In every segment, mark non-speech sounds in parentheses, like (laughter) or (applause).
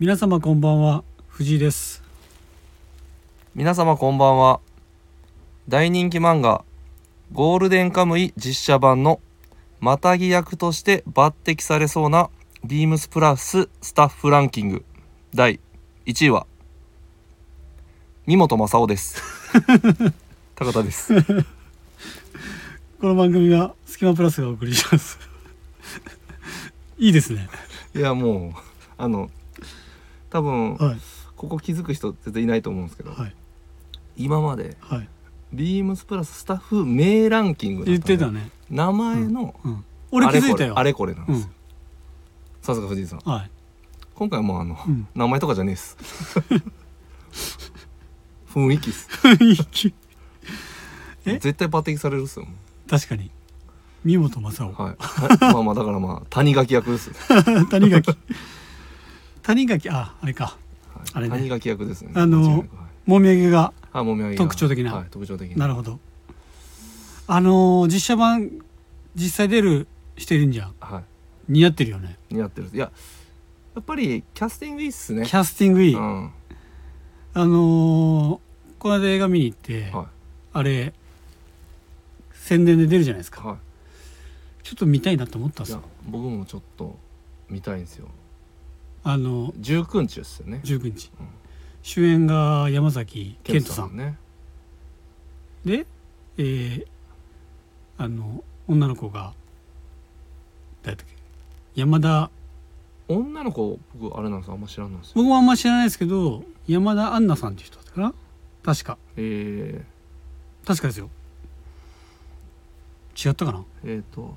皆様こんばんは藤井です。皆様こんばんは。大人気漫画「ゴールデンカムイ」実写版のまたぎ役として抜擢されそうなビームスプラススタッフランキング第1位は三本正夫です。(laughs) 高田です。この番組はスキマプラスがお送りします。いいですね。いやもうあの多分はい。ここ気づく人全然いないと思うんですけど、はい。今まではい。ビームスプラススタッフ名ランキングだ言ってたね。名前のうん。俺気づいたよ。あれこれなんですよ、うん。さすが藤井さん。はい。今回はもうあの、うん。名前とかじゃねえっす。(laughs) 雰囲気っす。雰囲気。え？絶対抜擢されるっすよ。確かに。三本正夫はい。まあまあだからまあ谷垣役ですよ、(laughs) 谷垣谷垣ああれか。はい。あれね。谷垣役ですね。あのもみあげが特徴的な。はい、特徴的な。なるほど。あのー実写版実際出る人いるんじゃん。は似合ってるよね。い似合ってる。いややっぱりキャスティングいいっすね。キャスティングいい、うん。あのーこの間映画見に行って、はあれ宣伝で出るじゃないですか。い。はちょっと見たいなと思ったんですよ。僕もちょっと見たいんですよあの19日ですよね。19日、うん主演が山崎賢人さん。ね。で、えーあの女の子が誰だっけ？山田。女の子僕あれなんですあんま知らないんですよ。僕もあんま知らないですけど山田杏奈さんっていう人だったかな？確か。え確かですよ。違ったかな？ー、えー、と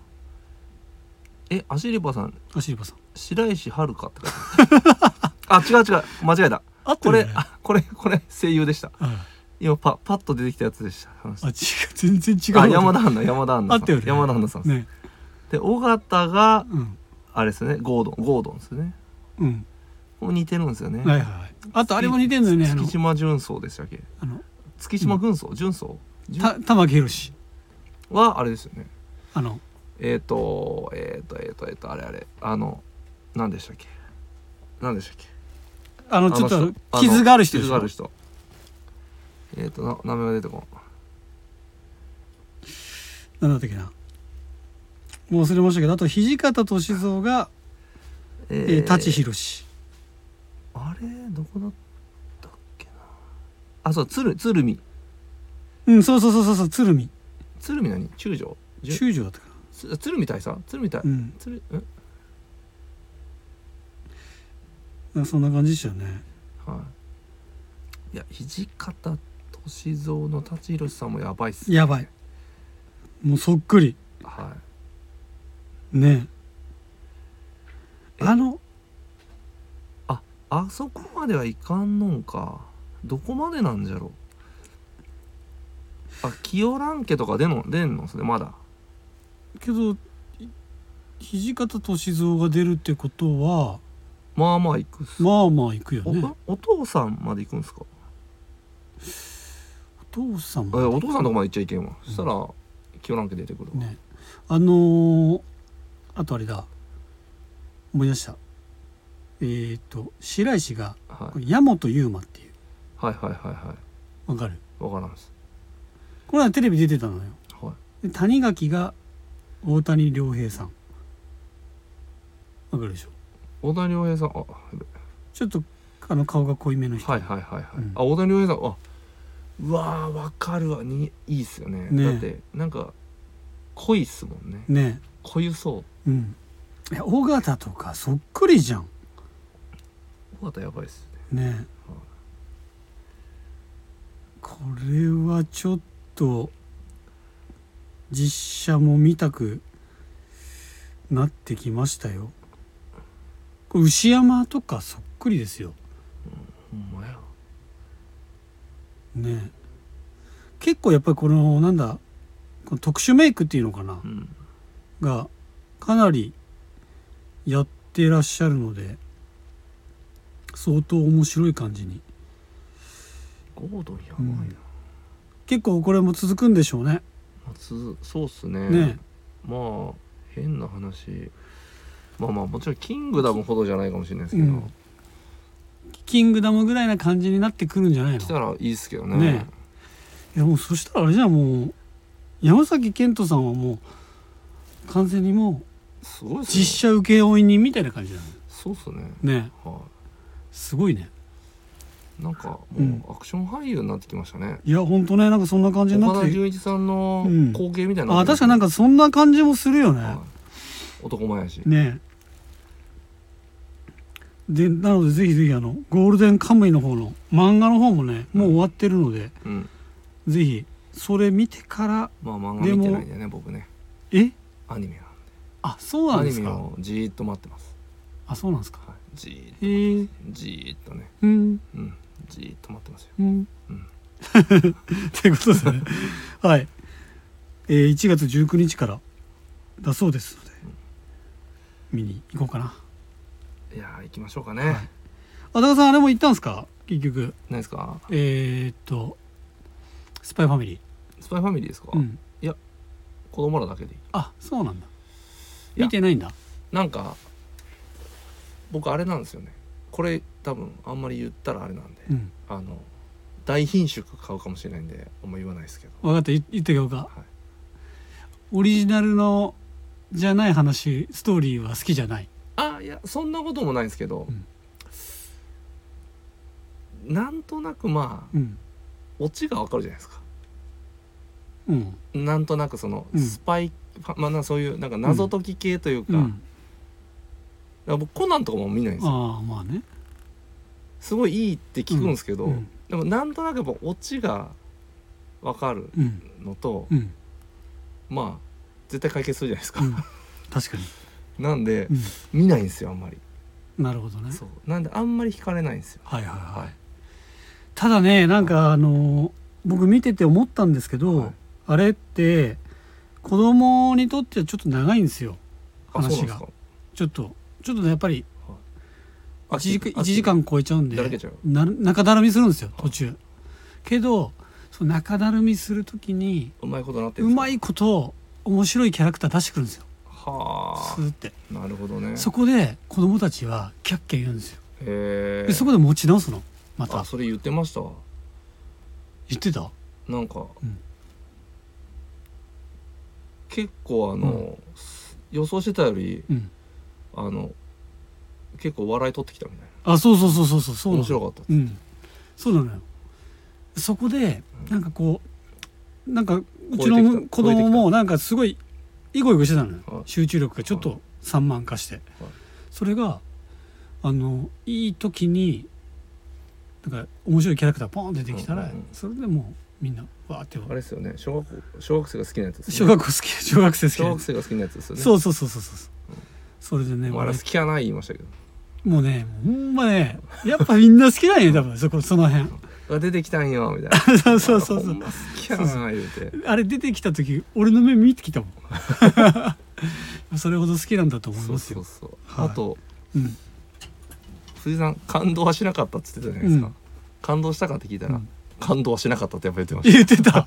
えアシリパさん。アシリバさん白石遥かって書いてある。(laughs) あ違う違う。間違えた。あこれ、これこれ声優でした。はい今パパッと出てきたやつでした。話あ違う。全然違う。あ山田杏奈山田杏奈さん。あったよね。山田杏奈さんです、ね。で尾形がうん。あれですねゴードンゴードンですね。うん。これ似てるんですよね、はいはいはい。あとあれも似てんのよね月島純曹でしたっけ。あの。月島軍曹純曹た玉木宏。はあれですよね。あの。えっ、ー、とえっ、ー、とえっ、ー、とえっ、とあれあれ。あの何でしたっけ？何でしたっけ？あのちょっと傷がある人でしょ？傷がある人。えっ、とな名前が出てこん。なんだったっけな？もう忘れましたけどあと土方歳三が、ええー、舘ひろし。あれ？どこだったっけな？あそう鶴鶴見。うんそうそうそうそうそう鶴見。鶴見何？中将じゅ中将だったかつ鶴見大佐？鶴見大なうん。鶴んなんかそんな感じでしたよね。はい。いや土方歳三の舘ひろしさんもやばいっすやばい。もうそっくり。はね。え？あのいあそこまではいかんのんか。どこまでなんじゃろあ清蘭家とか出んの出んの？それまだ。けどい土方歳三が出るってことはまあまあ行くっす、まあまあ行くよおねお父さんまで行くんすか？お父さんえもお父さんのとこまで行っちゃいけんわ、そしたら清蘭家出てくるわ、ね。あのー、あとあれだ。思い出した。えっ、ー、と白石がはい、矢本悠馬っていう。はいはいはいはわかる？いわからんです。この間テレビ出てたのよ。はい。で谷垣が大谷亮平さん。わかるでしょ？大谷亮平さんあちょっとあの顔が濃いめの人、はいはいはいはい、うん。あ大谷亮平さんあうわーわかるわ。にいいっすよね。ねだってなんか濃いっすもんね。ね濃ゆそう。うん。いや尾形とかそっくりじゃん。尾形やばいっすね。ねこれはちょっと実写も見たくなってきましたよ牛山とかそっくりですよ。ほんまや。ね。結構やっぱりこのなんだこの特殊メイクっていうのかな。うん。がかなりやってらっしゃるので相当面白い感じに。ゴードンやばいな、うん。結構これも続くんでしょうね。まあつそうっすね。ね。まあ変な話まあまあもちろんキングダムほどじゃないかもしれないですけど、うん。キングダムぐらいな感じになってくるんじゃないの？来たらいいですけどね。ねいやもうそしたらあれじゃんもう山崎賢人さんはもう完全にもうすごいですね。実写請負人みたいな感じだね。そうっすね。ねはすごいね。いなんかもうん。うアクション俳優になってきましたね。いやほんとねなんかそんな感じにな岡田って准一さんのうん。光景みたいなあ確かなんかそんな感じもするよね、はい。男前やし。ねでなのでぜひぜひあのゴールデンカムイの方の漫画の方もねもう終わってるので、うん。ぜひそれ見てからまあ漫画見てないんでね僕ね。え？アニメなんあそうなんですか？をじーっと待ってます。あそうなんですか？はい。じーっえー、とじーっとね。うん。うん。じーっと待ってますよ。うん。うん。ということでね。(laughs) はい、えー、1月19日からだそうですので見に行こうかないやー行きましょうかね、はい。あ高さんあれも行ったんですか？結局。何ですか？えー、っとスパイファミリスパイファミリーですか、ーうん。子供らだけで。いいあそうなんだ。いや見てないんだ。なんか僕あれなんですよね。これ多分あんまり言ったらあれなんで、うん。あの大品種買うかもしれないんであんま言わないですけど、分かった。言言ってようか。はい、オリジナルのじゃない話ストーリーは好きじゃないあいやそんなこともないんですけど、なんとなくまあうん。オチがわかるじゃないですか。うん。なんとなくそのうん。スパイ、まあなそういうなんか謎解き系というか,、うん。僕コナンとかも見ないんですよ。ああまあね。すごいいいって聞くんですけど、うん。でもなんとなくやっぱオチがわかるうん。のと、うん。まあ絶対解決するじゃないですか、うん。確かになんでうん。見ないんですよあんまり。なるほどね。そう。なんであんまり惹かれないんですよ。はいはいはい、はい。ただねなんかあの僕見てて思ったんですけど、はい。あれって子供にとってはちょっと長いんですよ話があそうなんですか？ちょっとちょっとねやっぱりあ1時間あ1時間超えちゃうんでだらけちゃう？な中だるみするんですよ途中。けどその中だるみする時にうまいことなってるですか？うんまいこと面白いキャラクター出してくるんですよはスーって。あなるほどね。そこで子供たちはキャッキャ言うんですよ。へえでそこで持ち直すの。また。あそれ言ってました？わ言ってた？なんか、うん。結構あの、予想してたよりうん。あの結構笑い取ってきたみたいな。あそうそうそうそうそうそう面白かったです。うん。そうなのよ。そこでなんかこうなんかうち超えてきた。の子供もなんかすごいイゴイゴしてたのよはい。集中力がちょっと散漫化して。それがあのいい時になんか面白いキャラクターポンって出てきたらそれでもうみんなわーってあれですよね。小学校小学生が好きなやつです、ね、小学校好き。小学生好き。小な学生が好きなやつですよね。そうそうそうそうそうそれでね好きやない言いましたけど。もうねほんまねやっぱみんな好きなんよ多分そこその辺あ出てきたんよみたいな。(laughs) そうそうそうそう。好きやな言うて。あれ出てきた時俺の目見てきたもん。(laughs) それほど好きなんだと思いそうますよ。そうそう、はい。あとうん。藤井さん感動はしなかったって言ってたじゃないですか、うん。感動したかって聞いたら、うん。感動はしなかったってやっぱ言ってまし言ってた。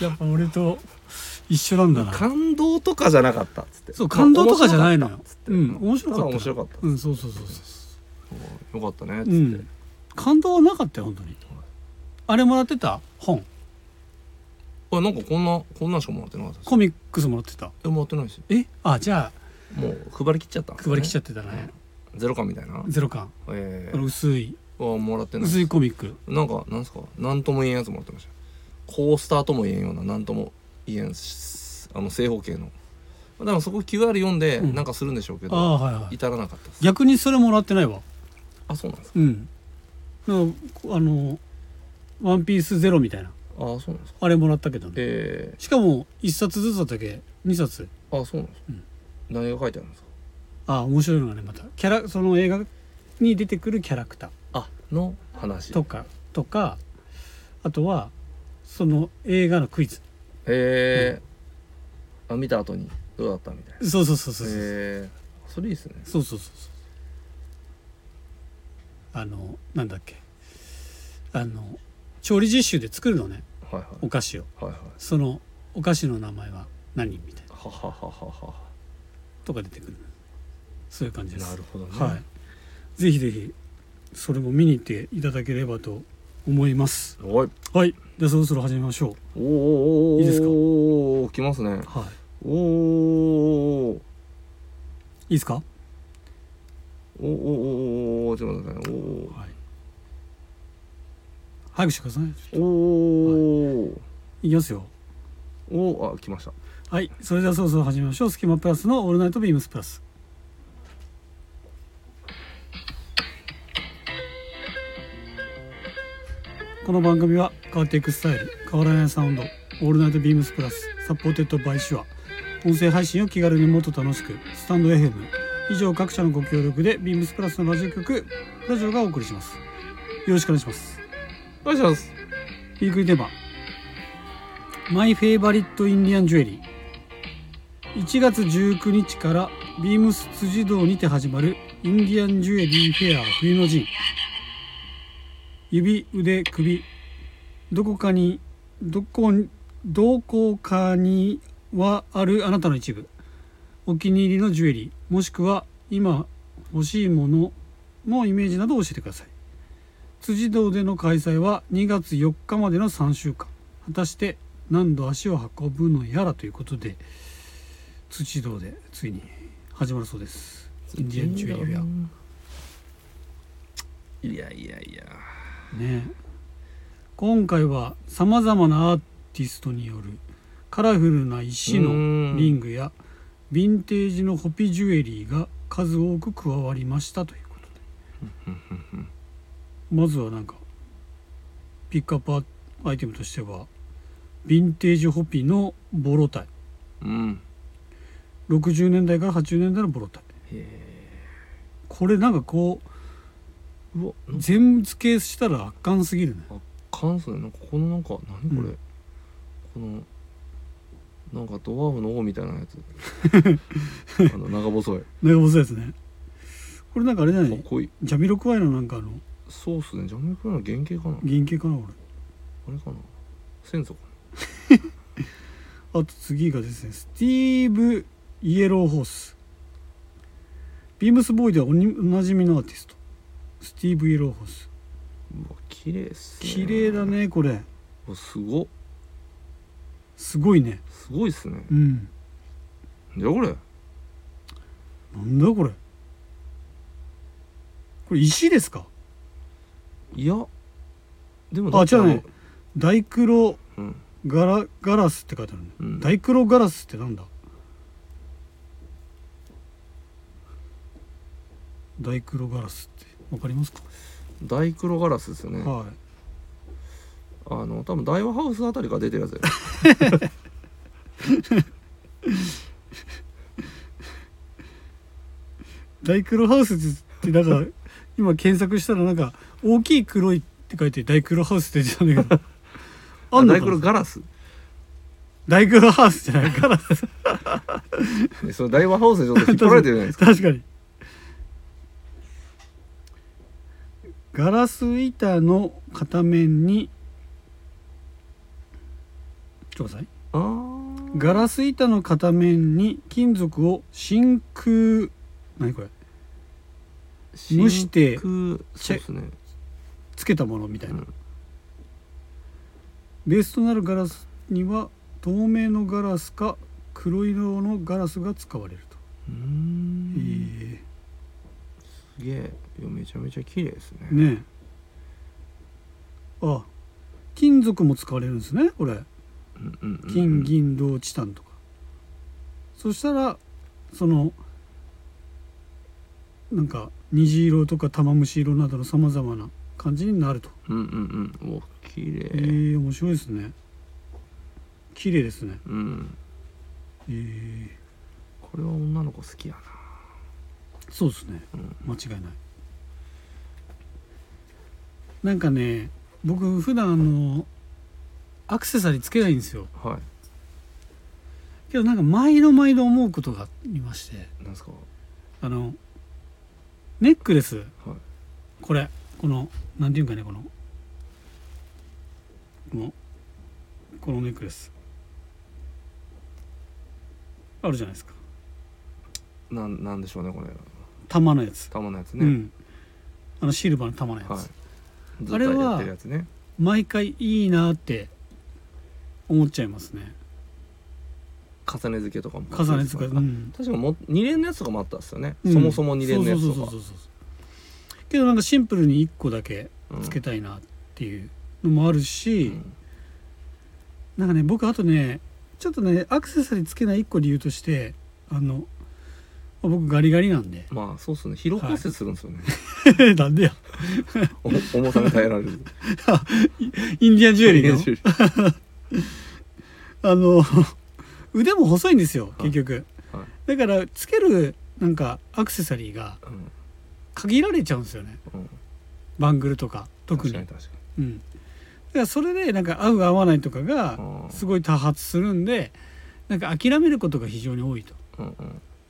(laughs) やっぱ俺と一緒なんだな。た感動とかじゃなかったっつって。そう感動とかじゃないのよ。っつって。うん面白かった。面白かったうんそうそうそう。そうよかったねっつって、うん感動はなかったよ本当に。あれもらってた？本。あなんかこんなこんなんしかもらってなかったです。コミックスもらってた。えもらってないですよ。え？あじゃもう配りきっちゃった。んあ配りきっちゃっってたね。ゼロ感みたいな？ゼロ感。えあの薄い。ー、あもらってない。薄いコミック。なんかなんすか？なんとも言えんやつもらってました。コースターとも言えんようななんとも言えんしあの正方形の。だからそこ QR 読んでうん。なんかするんでしょうけど、ああはいはい。至らなかったです。逆にそれもらってないわ。あそうなんですか？うんだからあの「ワンピースゼロみたいな。あそうなんですか。あれもらったけどね。え。しかも1冊ずつだったっけ？2冊。ー、あそうなんですか、うん。何が書いてあるんですか？あ面白いのがねまた。キャラその映画に出てくるキャラクター。あの話。とかとかあとはその映画のクイズ。へえ。あ見た後にどうだったみたいな。そうそうそうそうそう、へえ。それいいですね。そうそうそうそうあのなんだっけ。あの調理実習で作るのね。はいはい。お菓子を。はいはい。そのお菓子の名前は何？みたいな。ははははは。とか出てくる。そういう感じです。なるほどね、はい。ぜひぜひそれも見に行っていただければと思います。おい。はい。じゃあそろそろ始めましょおーおー。おーいいですか？おお来ますね。うはい。おーおー。いいですか？おーおーおーおーちょっと待ってください。ねはい。早くしてくださいおーおー。い。きますよ。おーあ来ました。はい。それではそろそろ始めましょう。スキマプラスのオールナイトビームスプラス。この番組は変わっていくスタイル変わらないサウンドオールナイト BEAMS PLUS supported by SHURE。音声配信を気軽にもっと楽しくスタンド FM 以上各社のご協力で BEAMS PLUS のラジオ局ラジオがお送りします。よろしくお願いします。お願いします。ウィークリーテーマ my favorite Indian jewelry。1月19日から BEAMS 辻堂にて始まるインディアンジュエリーフェア冬の陣。指腕首。どこかにどこどこかにはあるあなたの一部お気に入りのジュエリーもしくは今欲しいもののイメージなどを教えてください。辻堂での開催は2月4日までの3週間。果たして何度足を運ぶのやらということで辻堂でついに始まるそうです。インディアンジュエリーフェア。いやいやいや。ね。今回はさまざまなアーティストによるカラフルな石のリングやヴィンテージのホピジュエリーが数多く加わりましたということで。まずはなんかピックアップアイテムとしてはヴィンテージホピのボロタイ。うん。60年代から80年代のボロタイ。へこれなんかこえう全付けしたら圧巻すぎるね。関西なんかこのなんか何これ、うん。このなんかドワーフの王みたいなやつ。(laughs) あの長細い。長細いやつね。これなんかあれじゃない？かっこいい。ジャミロクワイのなんかあの？そうっすね。ジャムクラの原型かな。原型かなこあれかな。先祖かれ (laughs) あと次がですねスティーブ・イエローホース。ビームスボーイではおにおなじみのアーティスト。スティーブ・イエローホース。なうわ綺麗っすね。綺麗だねこれ。すごっすごいね。すごいっすね。うん。じゃあこれ。なんだこれ。これ石ですか？いや。でもあ違うねダイクロうん。ガラガラスって書いてあるね、うん。ダイクロガラスってなんだ？ダイクロガラスってわかりますか、ダイクロガラスですよね。はいあの多分大和ハウスあたりから出てるやつや。(laughs) ダイクロハウスってなんか今検索したらなんか大きい黒いって書いてダイクロハウスって出てたんだけど。あんのダイクかなロガラス。ダイクロハウスじゃないガラス。ねその大和ハウスでちょっと引っ張られてるじゃないですか。(laughs) 確かに。ガラス板の片面にあー。ガラス板の片面に金属を真空何これ？蒸してそうですね。つけたものみたいな、うん。ベースとなるガラスには透明のガラスか黒色のガラスが使われると、うーん。え。すげえ。めちゃめちゃ綺麗ですね。ーねえ。あ金属も使われるんですねこれ金銀銅チタンとか、そしたらそのなんか虹色とか玉虫色などのさまざまな感じになると。うんうんうん。お綺麗。えー、面白いですね。綺麗ですね。うん。えー、これは女の子好きやな。そうですね。うん。間違いない。なんかね僕普段あのアクセサリーつけないんですよ。はい。けどなんか毎度毎度思うことがありまして。なんですか？あのネックレス。はい。これ。このなんていうんかねこの。このこのネックレス。あるじゃないですか。なんなんでしょうねこれ。玉のやつ、玉のやつね、うん。あのシルバーの玉のやつ、はい。あれは毎回いいなって思っちゃいますね。重ね付けとかも。重ね付け、うん。確かもう2連のやつとかもあったっすよね、うん。そもそも2連のやつとか。そうそうそうそうけどなんかシンプルに1個だけうん。つけたいなっていうのもあるし、うん。なんかね僕あとねちょっとねアクセサリーつけない1個理由としてあのまあ僕ガリガリなんで。まあそうっすね。疲労骨折するんですよね、(laughs) なんでや。お重さが耐えられる。(laughs) インディアンジュエリーの？あの (laughs) 腕も細いんですよはい結局、はい。だからつけるなんかアクセサリーがうん。限られちゃうんですよね。うん。バングルとか特に。確かにうん、だからそれでなんか合う合わないとかがうん。すごい多発するんでなんか諦めることが非常に多いと。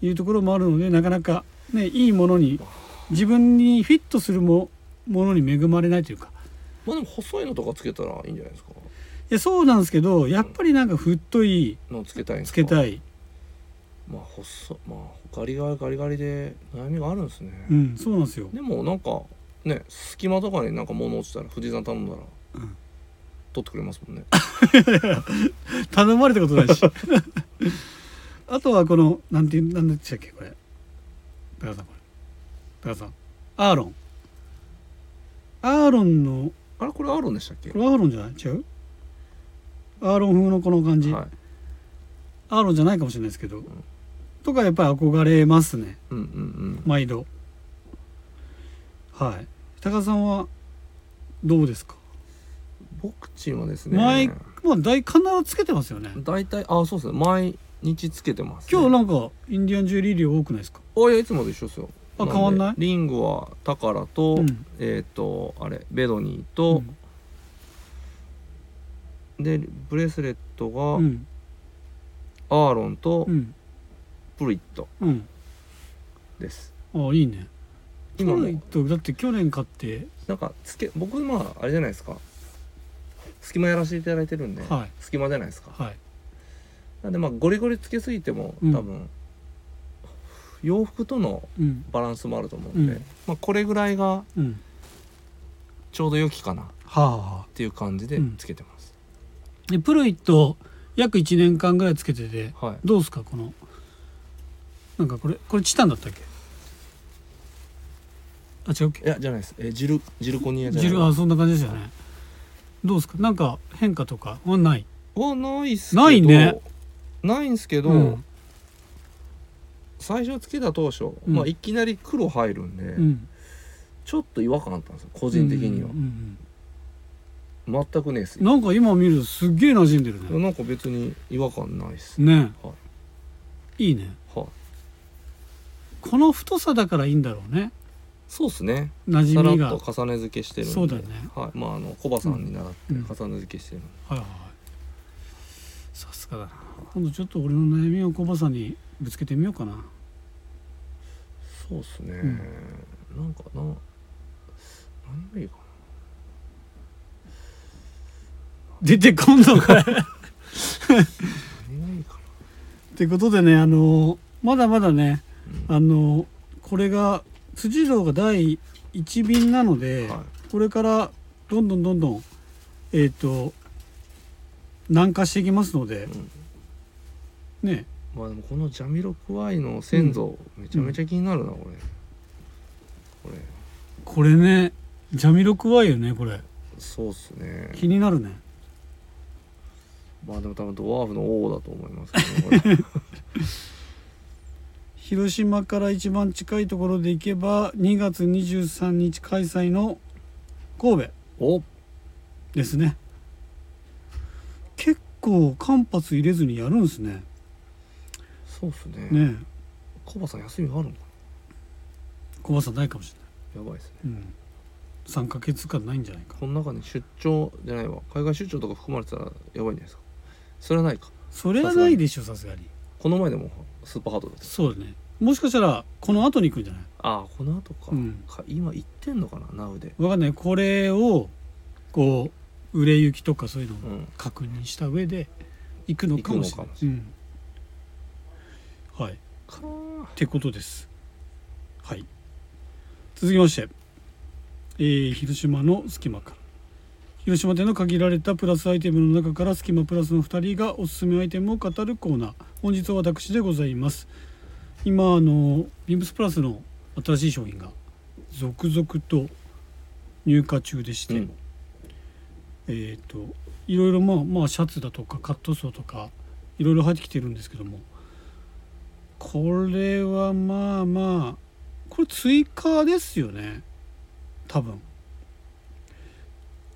いうところもあるのでなかなかねいいものに自分にフィットするもものに恵まれないというか。まあでも細いのとかつけたらいいんじゃないですか。いやそうなんですけどやっぱりなんか太いのつけたいんですか？つけたい、まあ細まあガリガリガリガリで悩みがあるんですね、うん、そうなんですよ。でもなんかね隙間とかになんか物落ちたら藤井さん頼んだら、うん。取ってくれますもんね。(laughs) 頼まれたことないし。(laughs) あとはこのなんていうなんでしたっけこれ。高田さんこれ。高田さん。アーロン。アーロンのあれこれあるんでしたっけ？これアーロンじゃない？違う？アーロン風のこの感じ、はい。アーロンじゃないかもしれないですけど、とかやっぱり憧れますね。うんうんうん。毎度。はい。高田さんはどうですか？僕ちんはですね。毎まあ大必ずつけてますよね。大体あそうですね。毎日つけてます、ね、今日なんかインディアンジュエリー量多くないですか？あいやいつもと一緒ですよ。あで変わんない？リングはタカラと、うん。えっ、とあれベドニーうと、んでブレスレットが、うん。アーロンとうん。プリットうん。です、あいいね。今も。今のとだって去年買って。なんかつけ僕まああれじゃないですか。隙間やらせていただいてるんで、はい。隙間じゃないですか。はい。なんでまあゴリゴリつけすぎてもうん。多分、洋服とのうん。バランスもあると思うんで、うん。まあ、これぐらいがうん。ちょうど良きかなっていう感じでうん。つけてます、でプロイット約1年間ぐらいつけててはい。どうですか？このなんかこれこれチタンだったっけ？あ違うっけ？いやじゃないです。えジルジルコニアじゃない。汁あそんな感じですよね。どうですか？なんか変化とか？はない？はないっすけどないね。ないんすけど、うん。最初つけた当初、うん。まあ、いきなり黒入るんで、うん。ちょっと違和感あったんですよ個人的には。うん、うん全くねえっすうんなんか今見るとすっげえ馴染んでるね。なんか別に違和感ないっす、ね。はい。いいね。はい。この太さだからいいんだろうね。そうっすね。馴染みが。と重ね付けしてるんで。そうだよね。はい。まああのコバさんに習ってうん。重ね付けしてるんで、はいはいはい。さすがだな。今度ちょっと俺の悩みをコバさんにぶつけてみようかな。そうっすね、ん。なんかな何がいいか出てこんのか (laughs) ってことでねあのまだまだねな、あのこれが辻堂が第一便なので、はい。これからどんどんどんどんえっ、と南下していきますのでうん。ね。まあでもこのジャミロクワイの先祖、めちゃめちゃ気になるなこれこれ。これねジャミロクワイよねこれ。そうっすね。気になるねまあでも多分ドワーフの王だと思いますけど、広島から一番近いところで行けば2月23日開催の神戸お。ですね。結構間髪入れずにやるんですね。そうっすね。ねコバさん休みがあるのか小バさんないかもしなやばいですね。うん、3ヶ月間ないんじゃないかこの中に出張じゃないわ。海外出張とか含まれてたらやばいんじゃないですか？それはないか。それはないでしょさすがに。この前でもスーパーハードだった。そうだね。もしかしたらこの後に行くんじゃない？ああこの後か,、うん。か今行ってんのかなナウで。わかんない。これをこう売れ行きとかそういうのをうん。確認した上で行くのかもしれない。行くのかもしれうん、はい。ってことです。はい。続きまして。えー広島の隙間から広島での限られたプラスアイテムの中から隙間プラスの2人がおすすめアイテムを語るコーナー。本日は私でございます。今あのビームスプラスの新しい商品が続々と入荷中でして、うん。えっ、といろいろまあまあシャツだとかカットソーとかいろいろ入ってきてるんですけどもこれはまあまあこれ追加ですよね。多分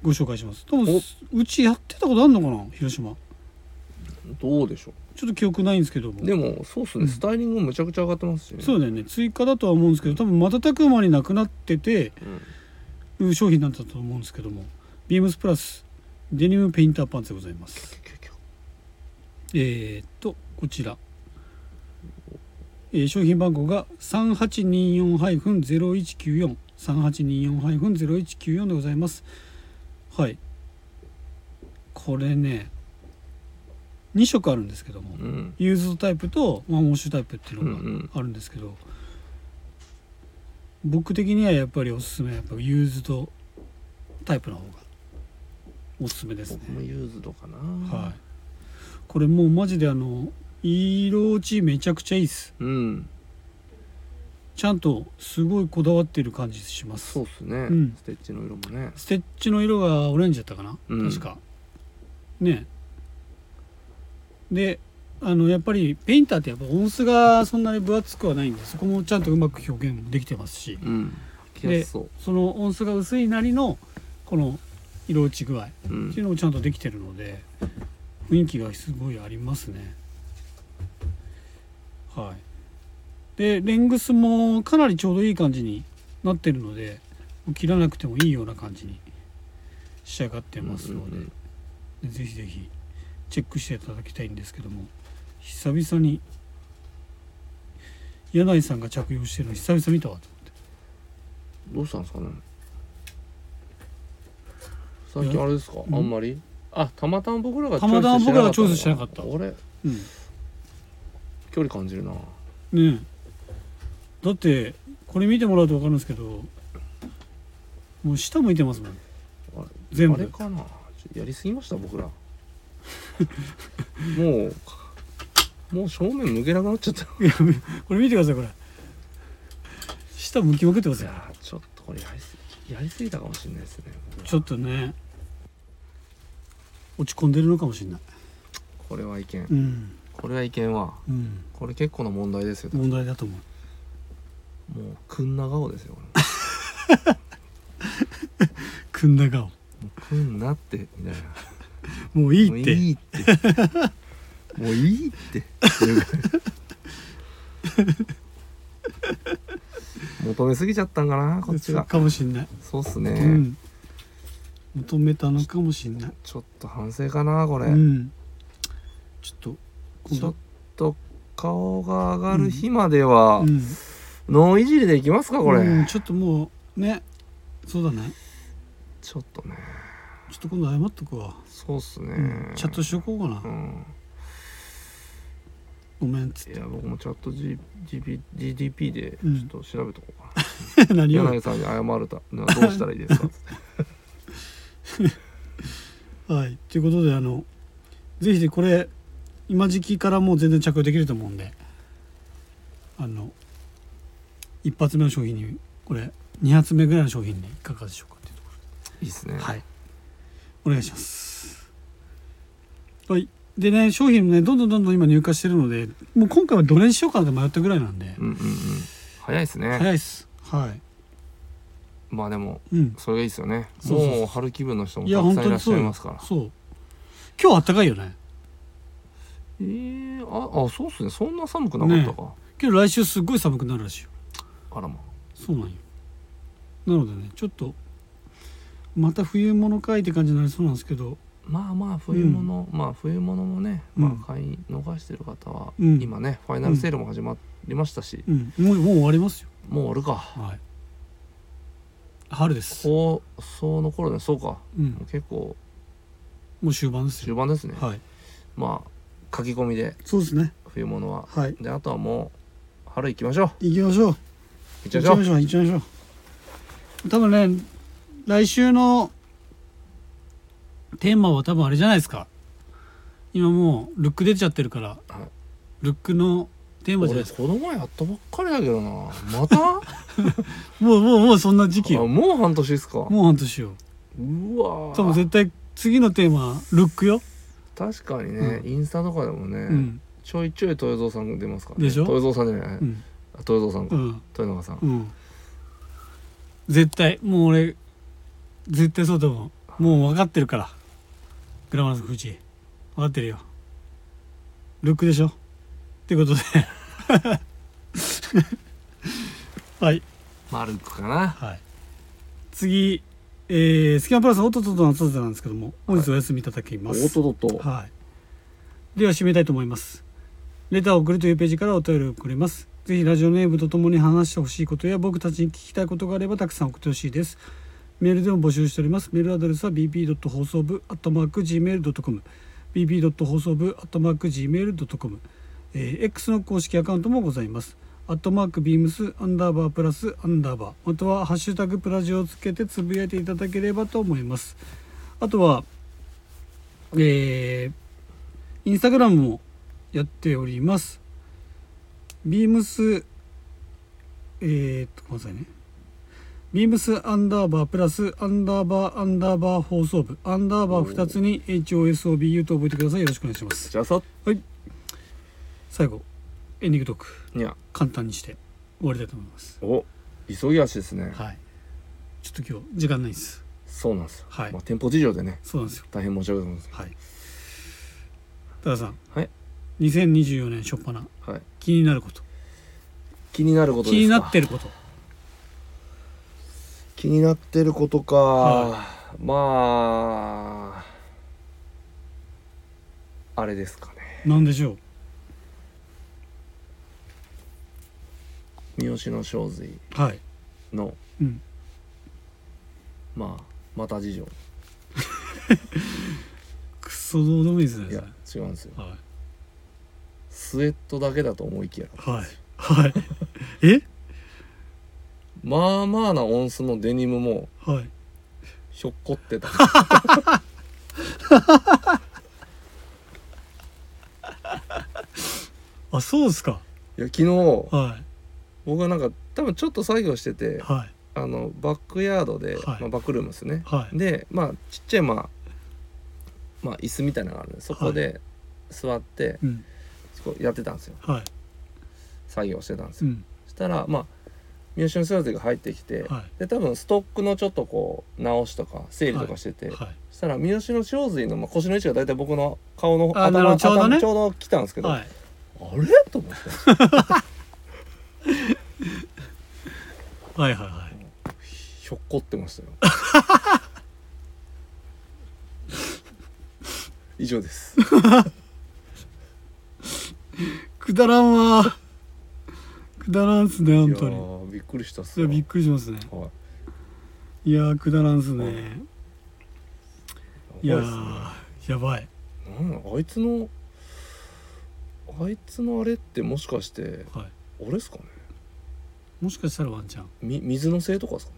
ご紹介します。でもうちやってたことあるのかな？広島。どうでしょちょっと記憶ないんですけども。うでもそうっすね、うん。スタイリングもむちゃくちゃ上がってますしね。そうだよね。追加だとは思うんですけど多分瞬く間になくなっててうん。商品なんだと思うんですけども。ビームスプラスデニムペインターパンツでございます。えー、っとこちら、えー商品番号が3824-0194 3824-0194でございますはい。これね2色あるんですけども、うん。ユーズドタイプとワンウォッシュタイプっていうのがうんうん。あるんですけど、僕的にはやっぱりおすすめはやっぱユーズドタイプの方がおすすめですね。僕もユーズドかな。はい。これもうマジであの色落ちめちゃくちゃいいです。うんちゃんとすごいこだわってる感じします。そうっすね、ん。ステッチの色もね。ステッチの色がオレンジだったかな、うん。確か。ね。であのやっぱりペインターってやっぱ音数がそんなに分厚くはないんでそこもちゃんとうまく表現できてますし。うん。着やすその音数が薄いなりのこの色落ち具合。っうん。ていうのもちゃんとできてるので雰囲気がすごいありますね。はいでレングスもかなりちょうどいい感じになってるので切らなくてもいいような感じに仕上がってますので,、うんでぜひぜひチェックしていただきたいんですけども久々に柳井さんが着用してるの久々見たわと思って。どうしたんですかね？最近あれですか？うん？あんまり？あたまたま僕らがたまたま僕らがチョイスしてなかった。俺うん。距離感じるな。ねえだってこれ見てもらうと分かるんですけどもう下向いてますもん。全部。あれかな？やりすぎました僕ら。(laughs) もうもう正面向けなくなっちゃった。いやこれ見てくださいこれ。下向きまくってますい。よやーちょっとこれやりすぎやりすぎたかもしれないですね僕ら。ちょっとね落ち込んでるのかもしれない。これはいけん。うん。これはいけんわ。うん。これ結構な問題ですよも問題だと思ううくんな顔ですよこ (laughs) くんな顔。れもうくんなってみたいな。もういもういって。いいって。もういいって。(laughs) 求めすぎちゃったんかなこっちが。かもしんない、そうっすね、うん。求めたのかもしんない。ちょっと反省かなこれ、うん。ちょっと今ちょっ度と顔が上がる日までは、うんノーいじりでいきますかこれ、うんちょっともうねそうだね。ちょっとね。ちょっと今度謝っとくわ、そうっすね、うんチャットしとこうかな、うん。ごめんっつっいや僕もチャット、G GP GDP でうん。ちょっと調べとこうか。な、て何を？柳さんに謝るたどうしたらいいですか？(laughs) はい。ということであのぜひでこれ今時期からもう全然着用できると思うんで。あの一発目の商品にこれ2発目ぐらいの商品にいかがでしょうかっていうとこいいっすね。ろではい。お願いします。はい。でね商品ねどんどんどんどん今入荷してるのでもう今回はどれにしようかなって迷ったぐらいなんで。うんうんうん。早いですね。早いっす。はい。まあでもうん。それがいいですよね。もう春気分の人もいやたくさんいらっしゃいますから。そう今日あったかいよね。えー、ああそうっすね。そんな寒くなかったか、けど来週すっごい寒くなるらしいよあらまそうなんよ。なのでねちょっとまた冬物かいって感じになりそうなんですけど。まあまあ冬物、まあ冬物もね、まうん。あ買い逃してる方は、うん。今ねファイナルセールも始まりましたし、うん。もうもう終わりますよ。もう終わるか。はい。春です。放送の頃ねそうか。うん。もう結構もう終盤ですよ。終盤ですね、はい。まあ書き込みでそうですね。冬物は。はい。であとはもう春行きましょう。行きましょう行っちゃいましょう。行っちゃいましょう。多分ね来週のテーマは多分あれじゃないですか。今もうルック出ちゃってるから。ルックのテーマじゃない俺ですか。この前やったばっかりだけどな。また？(laughs) もうもうもうそんな時期よ。あもう半年ですか。もう半年よ。うわ多分絶対次のテーマルックよ、確かにね、うインスタとかでもね、うん。ちょいちょい豊蔵さん出ますから、ね、でしょ？豊蔵さんじゃない、うん。あ豊蔵さんか、うん。豊永さん、うん。絶対もう俺絶対そうだもんもう分かってるから。グラマラス藤井分かってるよ。ルックでしょ。ってことで。(laughs) はい。マルクかな。はい。次えー、スキャンプラスオトトと夏なんですけども本日お休みいただきます、おっとっとっとはい。では締めたいと思います。レターを送るというページからお便りをくれます。ぜひラジオネームとともに話してほしいことや僕たちに聞きたいことがあればたくさん送ってほしいです。メールでも募集しております。メールアドレスは bp. 放送部 .gmail.com bp. 放送部 .gmail.com えー X の公式アカウントもございます。アットマークビームスアンダーバープラスアンダーバーまたはハッシュタグプラジオをつけてつぶやいていただければと思います。あとは、えーインスタグラムもやっております。ビームス、えー、っと、ごめんなさいね。ビームスアンダーバープラスアンダーバーアンダーバー放送部アンダーバー2つに HOSOBU と覚えてください。よろしくお願いします。じゃあさ最後、エンディングトーク、いや簡単にして終わりたいと思います。お急ぎ足ですねはい。ちょっと今日、時間ないです。そうなんですよ、はいまあ、店舗事情でねそうなんですよ。大変申し訳ございませんはい。多田さん。はい。2024年初っ端はい気になること。気になることですか？気になってること。気になってることか、はまああれですかねなんでしょう？三好の正髄はい。のうん。まあまた事情くそどうでもいいですね。いや違うんですよはスウェットだけだと思いきやい。はい。はい。(laughs) え？まあまあな音数のデニムもはい。ひょっこってた (laughs) あ、そうですか。いや昨日は僕はなんか多分ちょっと作業してい。てはい。あのバックヤードで、はいまあ、バックルームですねはい。でまあちっちゃいまあまあ椅子みたいなのがあるんでそこで座ってうん。やってたんですよはい。作業してたんですよ、うん。そしたらまあ三好のスラズが入ってきて、はで多分ストックのちょっとこう直しとか整理とかしてて、い。はい。そしたら三好の小髄の、まあ、腰の位置が大体僕の顔のあなるほどちょうどね頭ちょうど来たんですけど、はい。あれ？と思ってはい。はい。はい。ひょっこってましたよ (laughs) 以上ですくだらんわ。くだらんっすね、本当に。ーびっくりしたっすそれびっくりしますね。はいいやー、くだらんっすね。いややばいっすねー、やばい。なんだあいつのあいつのあれってもしかしてはい。あれですかね？もしかしたらワンちゃん。み水のせいとかですかね？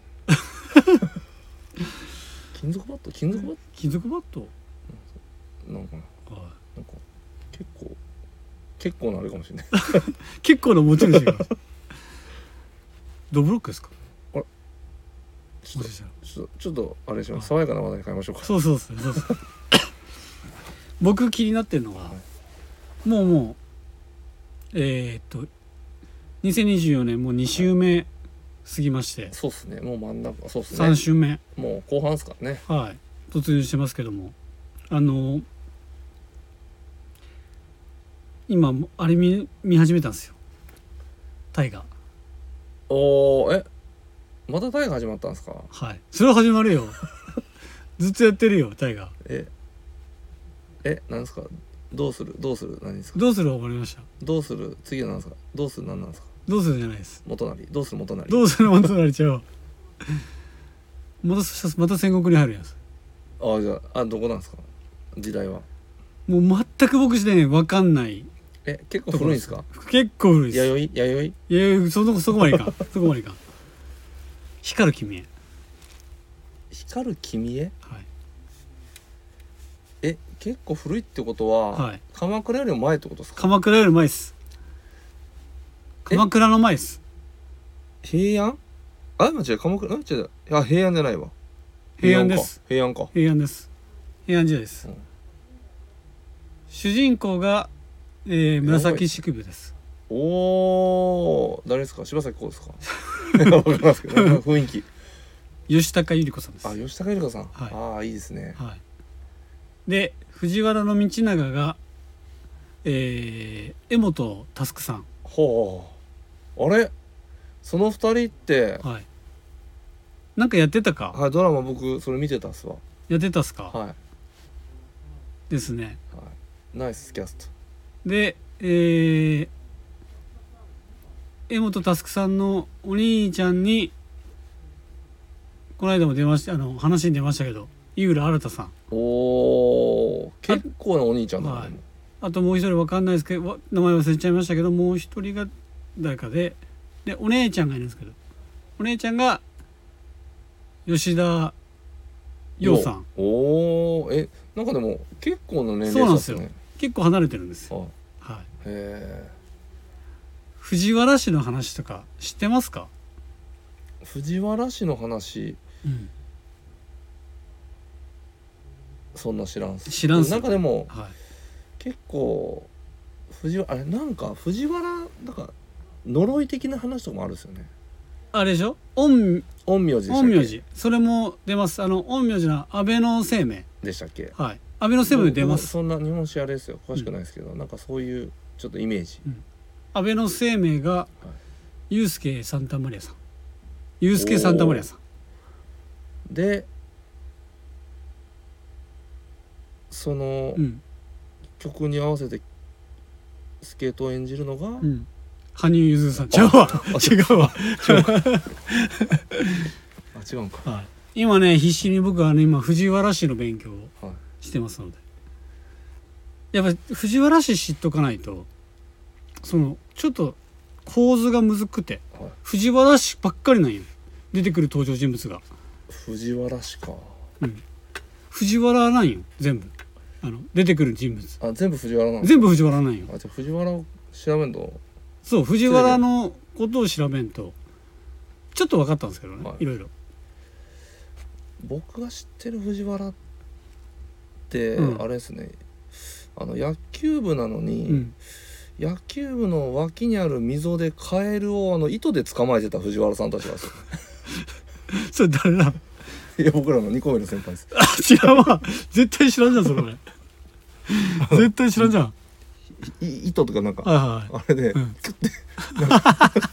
(laughs) 金属バット？金属バッ金属バット？トなんかなはなんか結構結構なあれかもしれない。い。(laughs) 結構な持ち主が。ドブロックですか？ちょっともしかしたら。ちょっとちょっとあれします。は爽やかな話題に変えましょうか。そうそうそうそうそう。(laughs) 僕気になってるのは、もうもうえー、っと2024年もう2週目過ぎまして。そうっすね。もう真ん中そうっすね。3週目、もう後半っすからね。はい。突入してますけども。あの今あれ見見始めたんですよ。大河おーえ？また大河始まったんですか？はい。それは始まるよ。(laughs) ずっとやってるよ大河え？えなんですか？どうする？どうする？何ですか？どうする終わりました。どうする？次は何ですか？どうする何なんですか？どうするじゃないです。元成？どうする元成？どうするまたなれちゃう (laughs) またまた戦国に入るやつあじゃああどこなんですか？時代は。もう全く僕してね分かんないえ結構古いんですか？結構古いです。弥生？弥生？いやいやそのそこまでいかん。(laughs) そこまでいかん。光る君へ。光る君へ？はい。え結構古いってことは、はい。鎌倉よりも前ってことですか？鎌倉より前です。鎌倉の前です。平安？あ間違え鎌倉あ違う。あ平安じゃないわ。平安です。平安か。平安です。平安時代です、うん。主人公が、えー、紫式部です。おお誰ですか？柴咲コウですか？(laughs) わかりますけどなんか雰囲気。吉高由里子さんです。あ吉高由里子さん、はい。ああいいですね。はい、で藤原道長が、えー、江本佑さん、ほう。あれ？その二人ってはい、なんかやってたか？はいドラマ僕それ見てたっすわ。やってたっすか、はい、はい、ですね。ナイスキャストで、えー、江本佑さんのお兄ちゃんにこの間も出ましたあの話に出ましたけど井浦新さん。おお結構なお兄ちゃんだね、はい。あともう一人わかんないですけどわ名前忘れちゃいましたけどもう一人が誰かででお姉ちゃんがいるんですけどお姉ちゃんが吉田洋さん。おおえなんかでも結構な年そうなんですよ結構離れてるんですよ、はい。藤原氏の話とか知ってますか、え藤原氏の話？うん。そんな知らん知らんなんかでもはい、結構藤原あれなんか藤原なんか呪い的な話とかもあるんですよね。あれでしょ？陰陰陽師陰陽師。それも出ます。あの陰陽師の安倍の生命でしたっけ？はい安倍の生命出ま僕す。そんな日本史あれですよ。詳しくないですけど、なんかそういうちょっとイメージ。安倍の生命がユースケ・サンタマリアさん。ユースケ・サンタマリアさん。でそのうん。曲に合わせてスケートを演じるのが、うん。羽生結弦さん。違うわ。違うわ。あ (laughs) 違うんか。はい。今ね必死に僕はあの今藤原氏の勉強をはいしてますので。やっぱり藤原氏知っとかないとそのちょっと構図がむずくてはい。藤原氏ばっかりなんよ。出てくる登場人物が。藤原氏か。藤原なんよ全部。あの出てくる人物。あ全部藤原なの全部藤原なんよ。あじゃあ藤原を調べんとそう藤原のことを調べんとちょっと分かったんですけどね、はい。い、ろいろ。僕が知ってる藤原って、うん。あれですね。あの野球部なのに、うん。野球部の脇にある溝でカエルをあの糸で捕まえてた藤原さんたちが (laughs) それ誰だ？いや僕らの2個目の先輩です。あ知らんわ。絶対知らんじゃんそれ。俺 (laughs) 絶対知らんじゃん。い糸とかなんかはいはいあれで、うん。キュッてなんか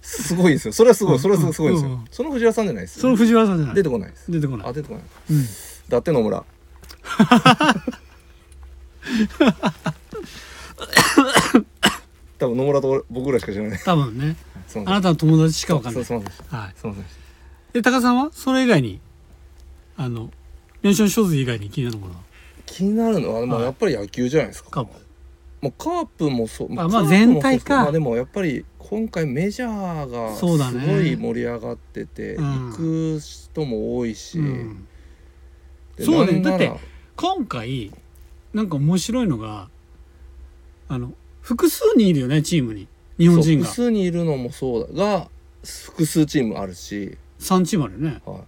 すごいですよ。それはすごいそれはすごいですよ、うん。うんその藤原さんじゃないですその藤原さんじゃない。出てこないです。出てこない。あ出てこない。うん。だって野村 (laughs) 多分野村と俺僕らしか知らない。多分ね。すいませんあなたの友達しか分かんない。すいませんはい。すいませんで高さんは？それ以外にあのメンションショーズ以外に気になるものは？気になるのは、まあ、はい。やっぱり野球じゃないですか。カープ。もうカープもそう。あまあカープも全体か。そうまあでもやっぱり今回メジャーがすそうだね。ごい盛り上がってて、うん。行く人も多いし、うん。でそうだよなんならだって今回なんか面白いのがあの複数人いるよねチームに。日本人が。複数にいるのもそうだが複数チームあるし、3チームあるよね。は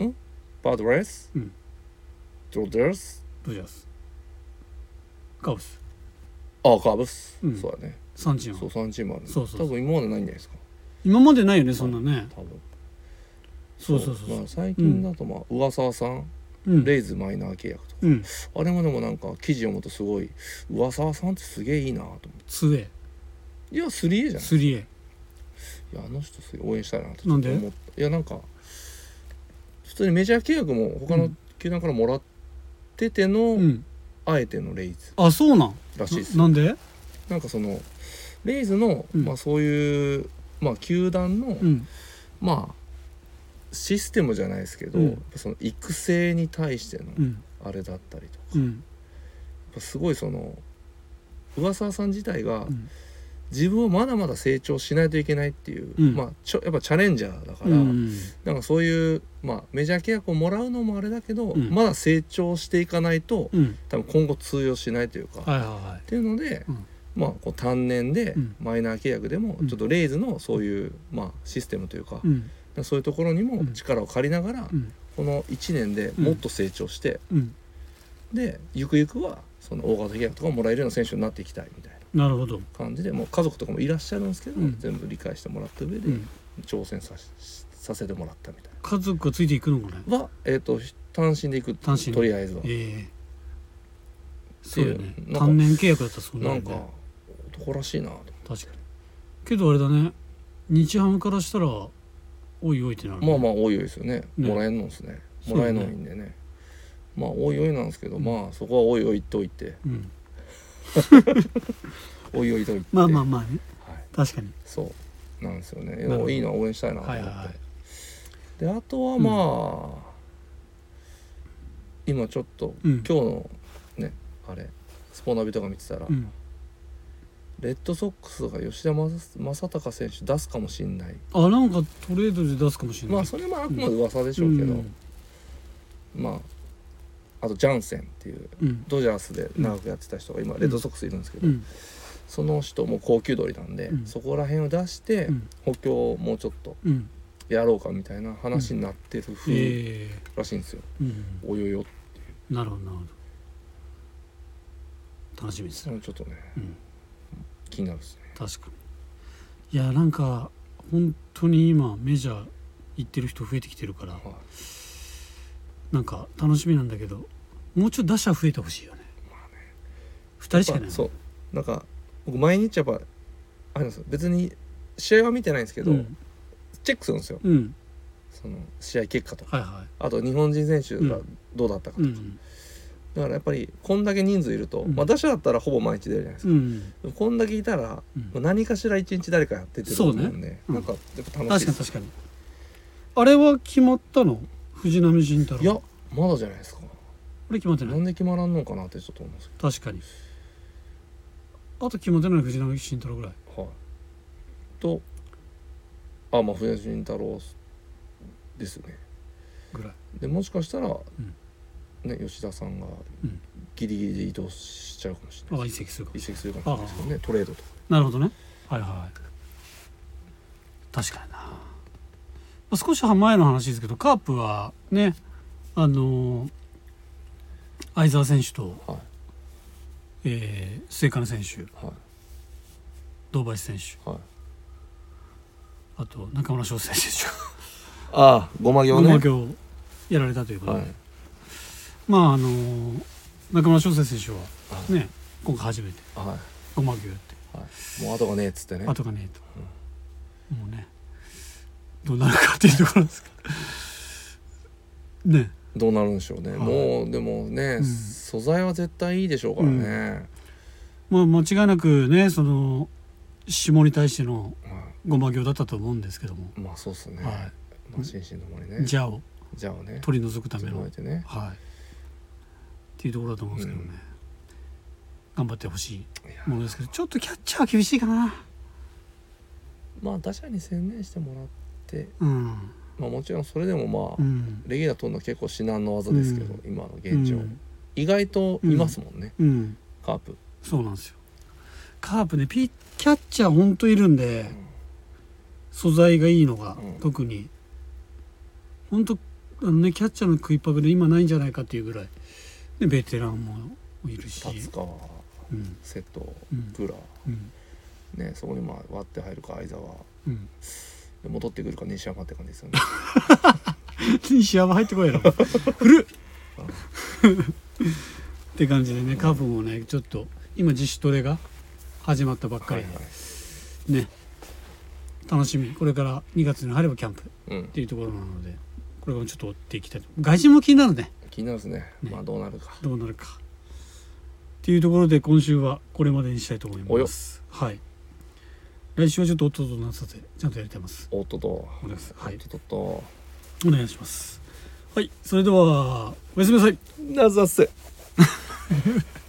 い、ん？パドレス、うん。ドジャースドジャースカブスあカーブス、うん。そうだね。3チーム。そう3チームある。そうそうそう。多分今までないんじゃないですか。今までないよねそんなね。多分。そうそうそうそう。まあ、最近だとまあ上沢さんレイズマイナー契約とか。うん。あれもでもなんか記事読むとすごい上沢さんってすげえいいなと思って。2A いや 3A じゃない 3A いやあの人すごい応援したいなと思った。いやなんか普通にメジャー契約も他の球団からもらってての、うん。あえてのレイズ。あそうなん？らしいですななんで？なんかそのレイズの、うん。まあそういうまあ球団の、うん。まあシステムじゃないですけど、うん。その育成に対してのうん。あれだったりとか、うん。すごいその上沢さん自体がうん。自分はまだまだ成長しないといけないっていう、うん。まあちょやっぱチャレンジャーだから、うんなんかそういう、まあ、メジャー契約をもらうのもあれだけど、うん。まだ成長していかないとうん。多分今後通用しないというか、はいはいはっていうので、うん。まあこう単年でうん。マイナー契約でもうん。ちょっとレイズのそういう、まあ、システムというかそういうところにもうん。力を借りながら、うん。この1年でもっと成長して、うん。でゆくゆくはその大型契約とかもらえるような選手になっていきたいみたいな感じでもう家族とかもいらっしゃるんですけど、うん。全部理解してもらった上でうん。挑戦ささせてもらったみたい家族がついていくのかねな？は、えー、と単身で行く単身で。とりあえずは。ええ。そうよね。単年契約だったらそうななんか男らしいなと確かに。けどあれだね。日ハムからしたらおいおいってなるね。まあまあおいおいですよね。ね。もらえんのですね。そうね。もらえんのいいんでね。まあおいおいなんですけど、うん。まあそこはおいおい言っておいて。うん。(laughs) おいおいといて。まあまあまあね。はい、確かに。そうなんですよね。なるほど。いいのは応援したいなと思って、はいはいはい。であとはまあ、今ちょっと、うん。今日のねあれスポナビとか見てたら、うんレッドソックスが吉田正正尚選手出すかもしんない。あなんかトレードで出すかもしれない。まあそれもあくまで噂でしょうけど、ん。まああとジャンセンっていううん。ドジャースで長くやってた人が今レッドソックスいるんですけど、うん。その人も高級取りなんで、うん。そこら辺を出して、うん。補強をもうちょっとうん。やろうかみたいな話になってる風ええらしいんですよ。うんおよよなるほどなるほど。楽しみです。それちょっとね。うん気になるですね。確かに。いやなんか本当に今メジャー行ってる人増えてきてるからはい。なんか楽しみなんだけどもうちょっと打者増えてほしいよね。2人しかいないそう。なんか僕毎日やっぱあれなんですよ。別に試合は見てないんですけど、うん。チェックするんですよ。うん。その試合結果とか。はいはあと日本人選手がどうだったかとか、いうんだからやっぱりこんだけ人数いると、うん。まあ打者だったらほぼ毎日出るじゃないですか、うん。こんだけいたらうん。何かしら一日誰かやっててると思うんで、うん。なんかやっぱ楽しい確かに確かに。あれは決まったの藤浪晋太郎。いやまだじゃないですか。これ決まってなないんで決まらんのかなってちょっと思うんですけ確かに。あと決まってない藤浪晋太郎ぐらい。どはい。とあまあ藤浪晋太郎ですよね。ぐらい。でもしかしたら、んね吉田さんがうん。ギリギリで移動しちゃうかもしれあない。移籍するかも。移籍するかもしれないですけどねトレードと。かなるほどね。はいはい。確かにな、まあ、少し前の話ですけどカープはねあのー相澤選手と、はい。えー、末金選手はい。堂林選手はい。あと中村翔成選ああごま手行ね。今日やられたということで、はいまああのー中村翔成選手はね今回初めて。はごま牛やって。い、はい、もう後がねえっつってね。後がねえと、もうねどうなるかっていうところですけどね。どうなるんでしょうね、はい。もうでもね、うん。素材は絶対いいでしょうからね、まあ間違いなくねその下に対してのはごま行だったと思うんですけども、いまあそうっすね、はまあ心身ともにね。い、じゃあを。じゃあね。取り除くための、はい、っていうところだと思うんですけどね、うん。頑張ってほしいものですけどちょっとキャッチャーは厳しいかな。まあ打者に専念してもらってうん。まあもちろんそれでもまあ、うん。レギュラー取るの結構至難の技ですけど、うん。今の現状、うん。意外といますもんね、うん。カープ、そうなんですよ。カープねピッキャッチャーほんといるんで素材がいいのが、うん。特に。ほんとあのねキャッチャーの食いっぱぐれ今ないんじゃないかっていうぐらいでベテランもいるし。達川うん。瀬戸うん。グラうん。ねそこにまあ割って入るか相沢。うん。で戻ってくるか西山って感じですよね。(laughs) 西山入ってこいやろ古っ。って感じでねカープもねちょっと今自主トレが始まったばっかり。で、はいはい。ね。楽しみ。これから2月に入ればキャンプ。っうん。ていうところなのでこれからちょっと追っていきたいと。外人も気になるね気になるですね。ね。まあどうなるか。どうなるか。っていうところで今週はこれまでにしたいと思います。はい。来週はちょっと弟となさてちゃんとやりたいます。おっとと。お願いします。はい。おっとと。お願いします。はい。それではおやすみなさい。なざせ (laughs)